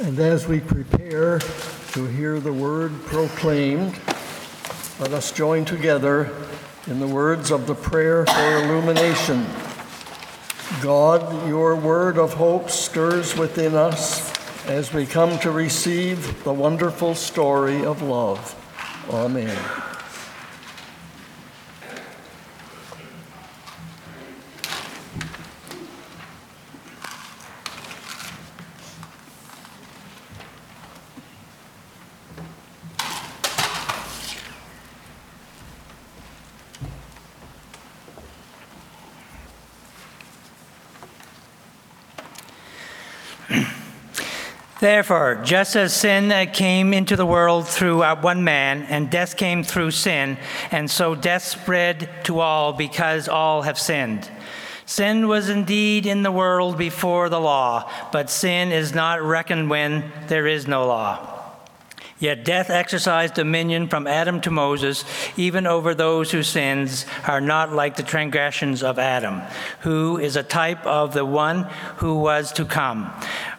And as we prepare to hear the word proclaimed, let us join together in the words of the prayer for illumination. God, your word of hope stirs within us as we come to receive the wonderful story of love. Amen. Therefore, just as sin came into the world through uh, one man, and death came through sin, and so death spread to all because all have sinned. Sin was indeed in the world before the law, but sin is not reckoned when there is no law. Yet death exercised dominion from Adam to Moses, even over those whose sins are not like the transgressions of Adam, who is a type of the one who was to come.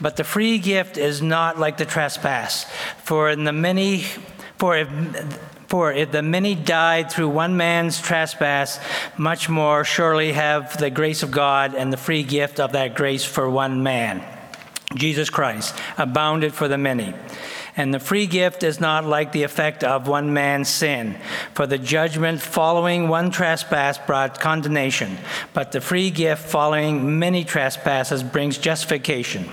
But the free gift is not like the trespass. For in the many, for if, for if the many died through one man's trespass, much more surely have the grace of God and the free gift of that grace for one man, Jesus Christ, abounded for the many. And the free gift is not like the effect of one man's sin. For the judgment following one trespass brought condemnation, but the free gift following many trespasses brings justification.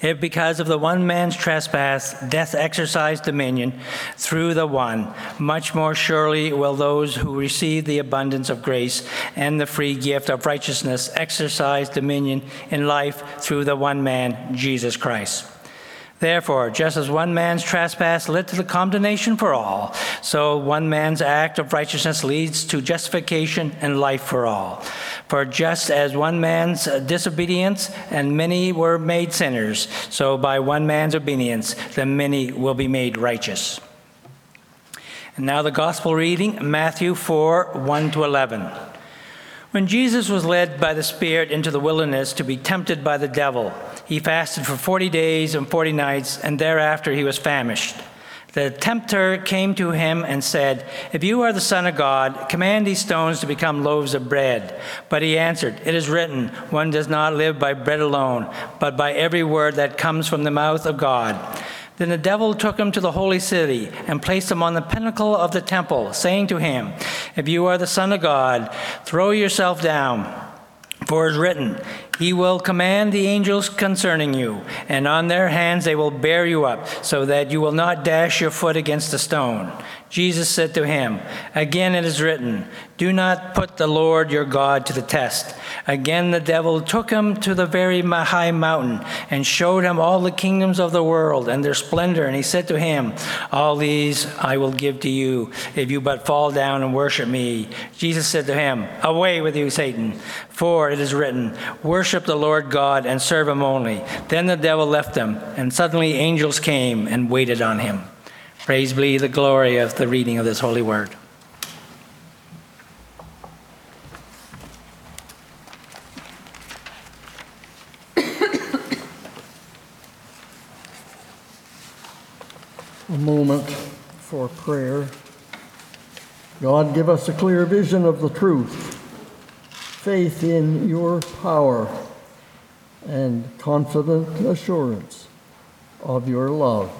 If because of the one man's trespass death exercised dominion through the one, much more surely will those who receive the abundance of grace and the free gift of righteousness exercise dominion in life through the one man, Jesus Christ. Therefore, just as one man's trespass led to the condemnation for all, so one man's act of righteousness leads to justification and life for all. For just as one man's disobedience and many were made sinners, so by one man's obedience the many will be made righteous. And now the gospel reading Matthew 4 1 to 11. When Jesus was led by the Spirit into the wilderness to be tempted by the devil, he fasted for 40 days and 40 nights, and thereafter he was famished. The tempter came to him and said, If you are the Son of God, command these stones to become loaves of bread. But he answered, It is written, One does not live by bread alone, but by every word that comes from the mouth of God. Then the devil took him to the holy city and placed him on the pinnacle of the temple, saying to him, If you are the Son of God, throw yourself down. For it is written, He will command the angels concerning you, and on their hands they will bear you up, so that you will not dash your foot against a stone. Jesus said to him, Again it is written, Do not put the Lord your God to the test. Again the devil took him to the very high mountain and showed him all the kingdoms of the world and their splendor. And he said to him, All these I will give to you if you but fall down and worship me. Jesus said to him, Away with you, Satan, for it is written, Worship the Lord God and serve him only. Then the devil left him, and suddenly angels came and waited on him. Praise be the glory of the reading of this holy word. A moment for prayer. God, give us a clear vision of the truth, faith in your power, and confident assurance of your love.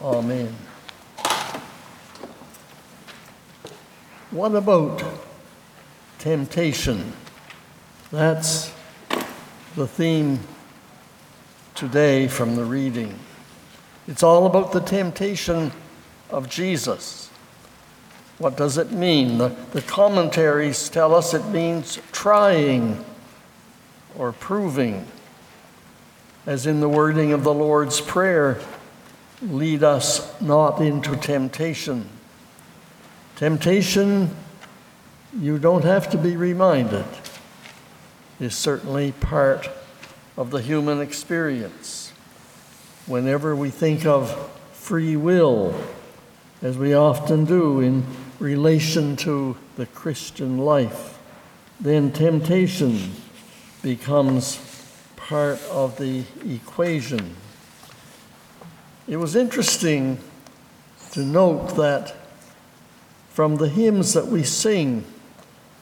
Amen. What about temptation? That's the theme today from the reading. It's all about the temptation of Jesus. What does it mean? The, the commentaries tell us it means trying or proving, as in the wording of the Lord's Prayer lead us not into temptation. Temptation, you don't have to be reminded, is certainly part of the human experience. Whenever we think of free will, as we often do in relation to the Christian life, then temptation becomes part of the equation. It was interesting to note that from the hymns that we sing,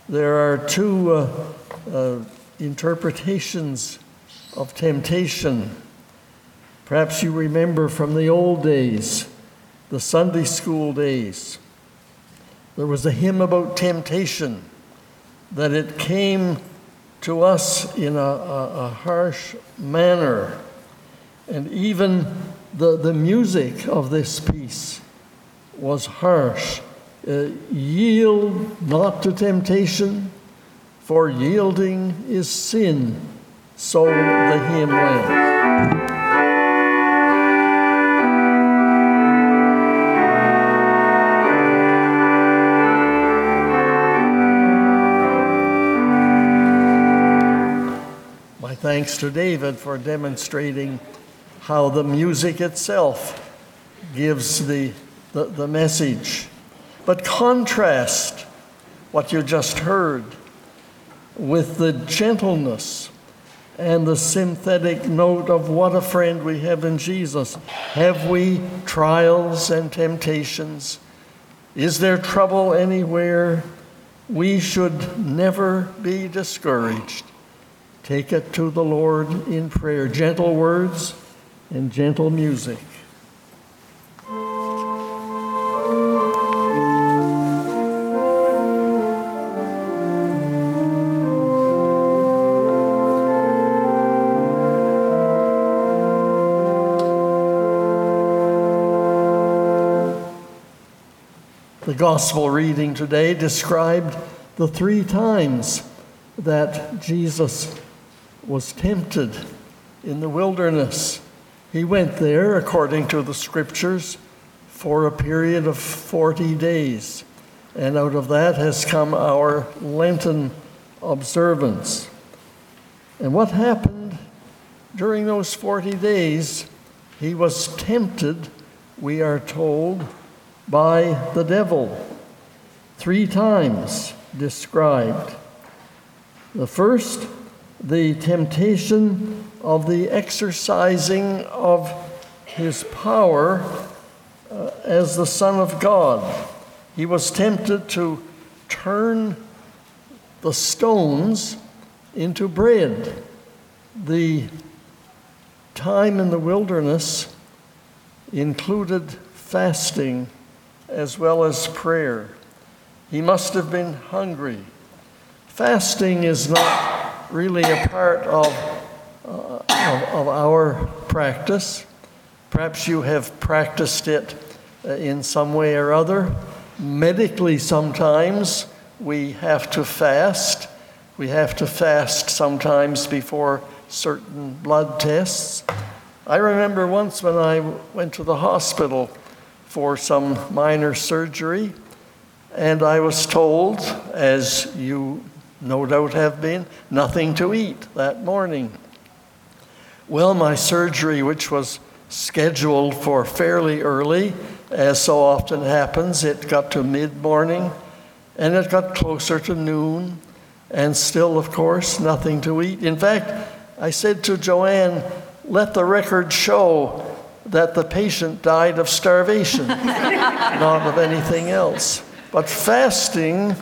there are two uh, uh, interpretations of temptation. Perhaps you remember from the old days, the Sunday school days, there was a hymn about temptation, that it came to us in a, a, a harsh manner. And even the, the music of this piece was harsh. Uh, yield not to temptation, for yielding is sin. So the hymn went. Thanks to David for demonstrating how the music itself gives the, the, the message. But contrast what you just heard with the gentleness and the synthetic note of what a friend we have in Jesus. Have we trials and temptations? Is there trouble anywhere? We should never be discouraged. Take it to the Lord in prayer. Gentle words and gentle music. The gospel reading today described the three times that Jesus was tempted in the wilderness. He went there, according to the scriptures, for a period of 40 days. And out of that has come our Lenten observance. And what happened during those 40 days? He was tempted, we are told, by the devil. Three times described. The first, the temptation of the exercising of his power uh, as the Son of God. He was tempted to turn the stones into bread. The time in the wilderness included fasting as well as prayer. He must have been hungry. Fasting is not really a part of, uh, of, of, our practice. Perhaps you have practiced it uh, in some way or other. Medically, sometimes we have to fast. We have to fast sometimes before certain blood tests. I remember once when I went to the hospital for some minor surgery, and I was told, as you no doubt have been, nothing to eat that morning. Well, my surgery, which was scheduled for fairly early, as so often happens, it got to mid morning and it got closer to noon, and still, of course, nothing to eat. In fact, I said to Joanne, let the record show that the patient died of starvation, not of anything else. But fasting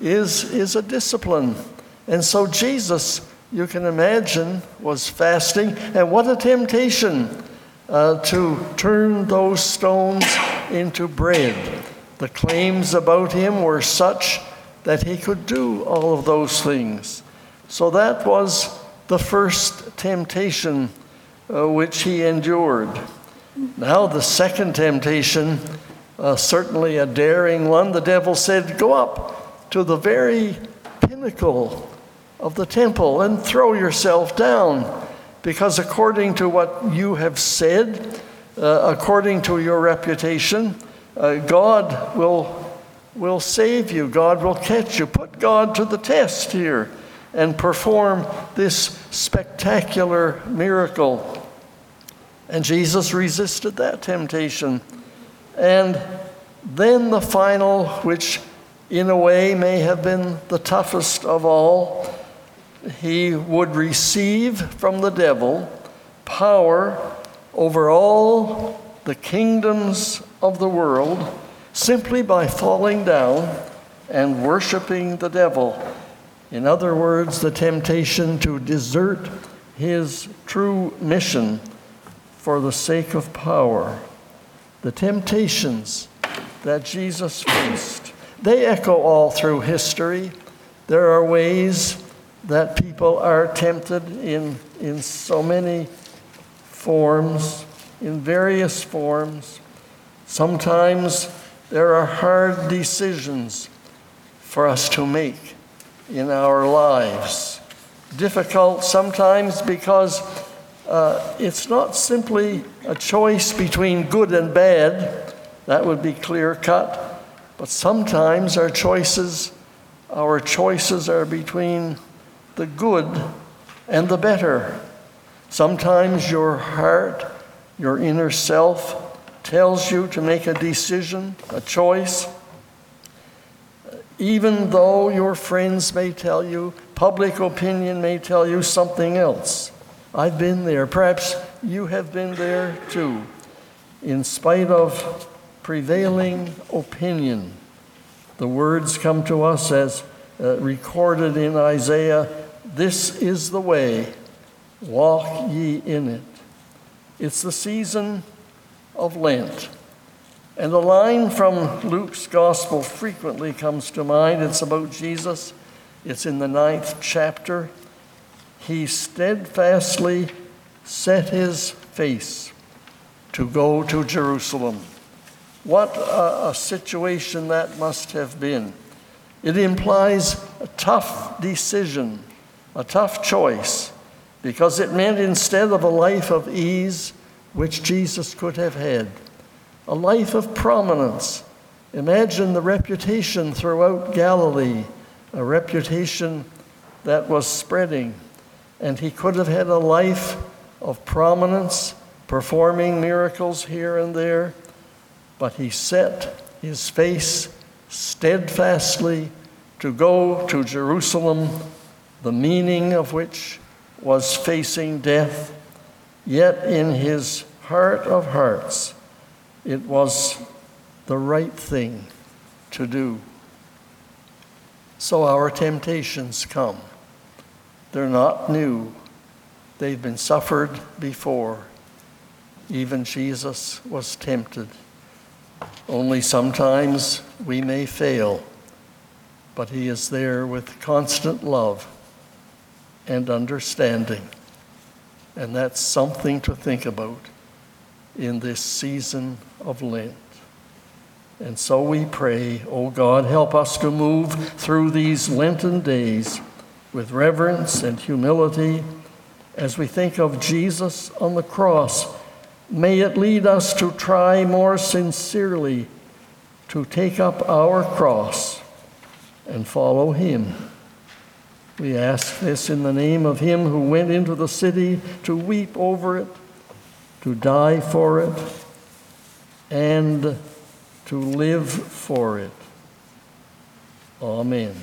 is, is a discipline. And so Jesus, you can imagine, was fasting. And what a temptation uh, to turn those stones into bread. The claims about him were such that he could do all of those things. So that was the first temptation uh, which he endured. Now, the second temptation, uh, certainly a daring one, the devil said, Go up to the very pinnacle of the temple and throw yourself down, because according to what you have said, uh, according to your reputation, uh, God will, will save you, God will catch you. Put God to the test here and perform this spectacular miracle. And Jesus resisted that temptation. And then the final, which in a way may have been the toughest of all, he would receive from the devil power over all the kingdoms of the world simply by falling down and worshiping the devil. In other words, the temptation to desert his true mission for the sake of power. The temptations that Jesus faced, they echo all through history. There are ways that people are tempted in, in so many forms, in various forms. Sometimes there are hard decisions for us to make in our lives. Difficult sometimes because uh, it's not simply a choice between good and bad, that would be clear cut, but sometimes our choices, our choices are between the good and the better. Sometimes your heart, your inner self, tells you to make a decision, a choice, even though your friends may tell you, public opinion may tell you something else. I've been there. Perhaps you have been there too. In spite of prevailing opinion, the words come to us as uh, recorded in Isaiah This is the way, walk ye in it. It's the season of Lent. And a line from Luke's gospel frequently comes to mind. It's about Jesus. It's in the ninth chapter. He steadfastly set his face to go to Jerusalem. What a, a situation that must have been. It implies a tough decision, a tough choice, because it meant instead of a life of ease, which Jesus could have had, a life of prominence. Imagine the reputation throughout Galilee, a reputation that was spreading. And he could have had a life of prominence, performing miracles here and there, but he set his face steadfastly to go to Jerusalem, the meaning of which was facing death. Yet in his heart of hearts, it was the right thing to do. So our temptations come. They're not new, they've been suffered before. Even Jesus was tempted. Only sometimes we may fail, but He is there with constant love and understanding. And that's something to think about in this season of Lent. And so we pray, oh God, help us to move through these Lenten days with reverence and humility as we think of Jesus on the cross. May it lead us to try more sincerely to take up our cross and follow Him. We ask this in the name of Him who went into the city to weep over it to die for it, and to live for it. Amen.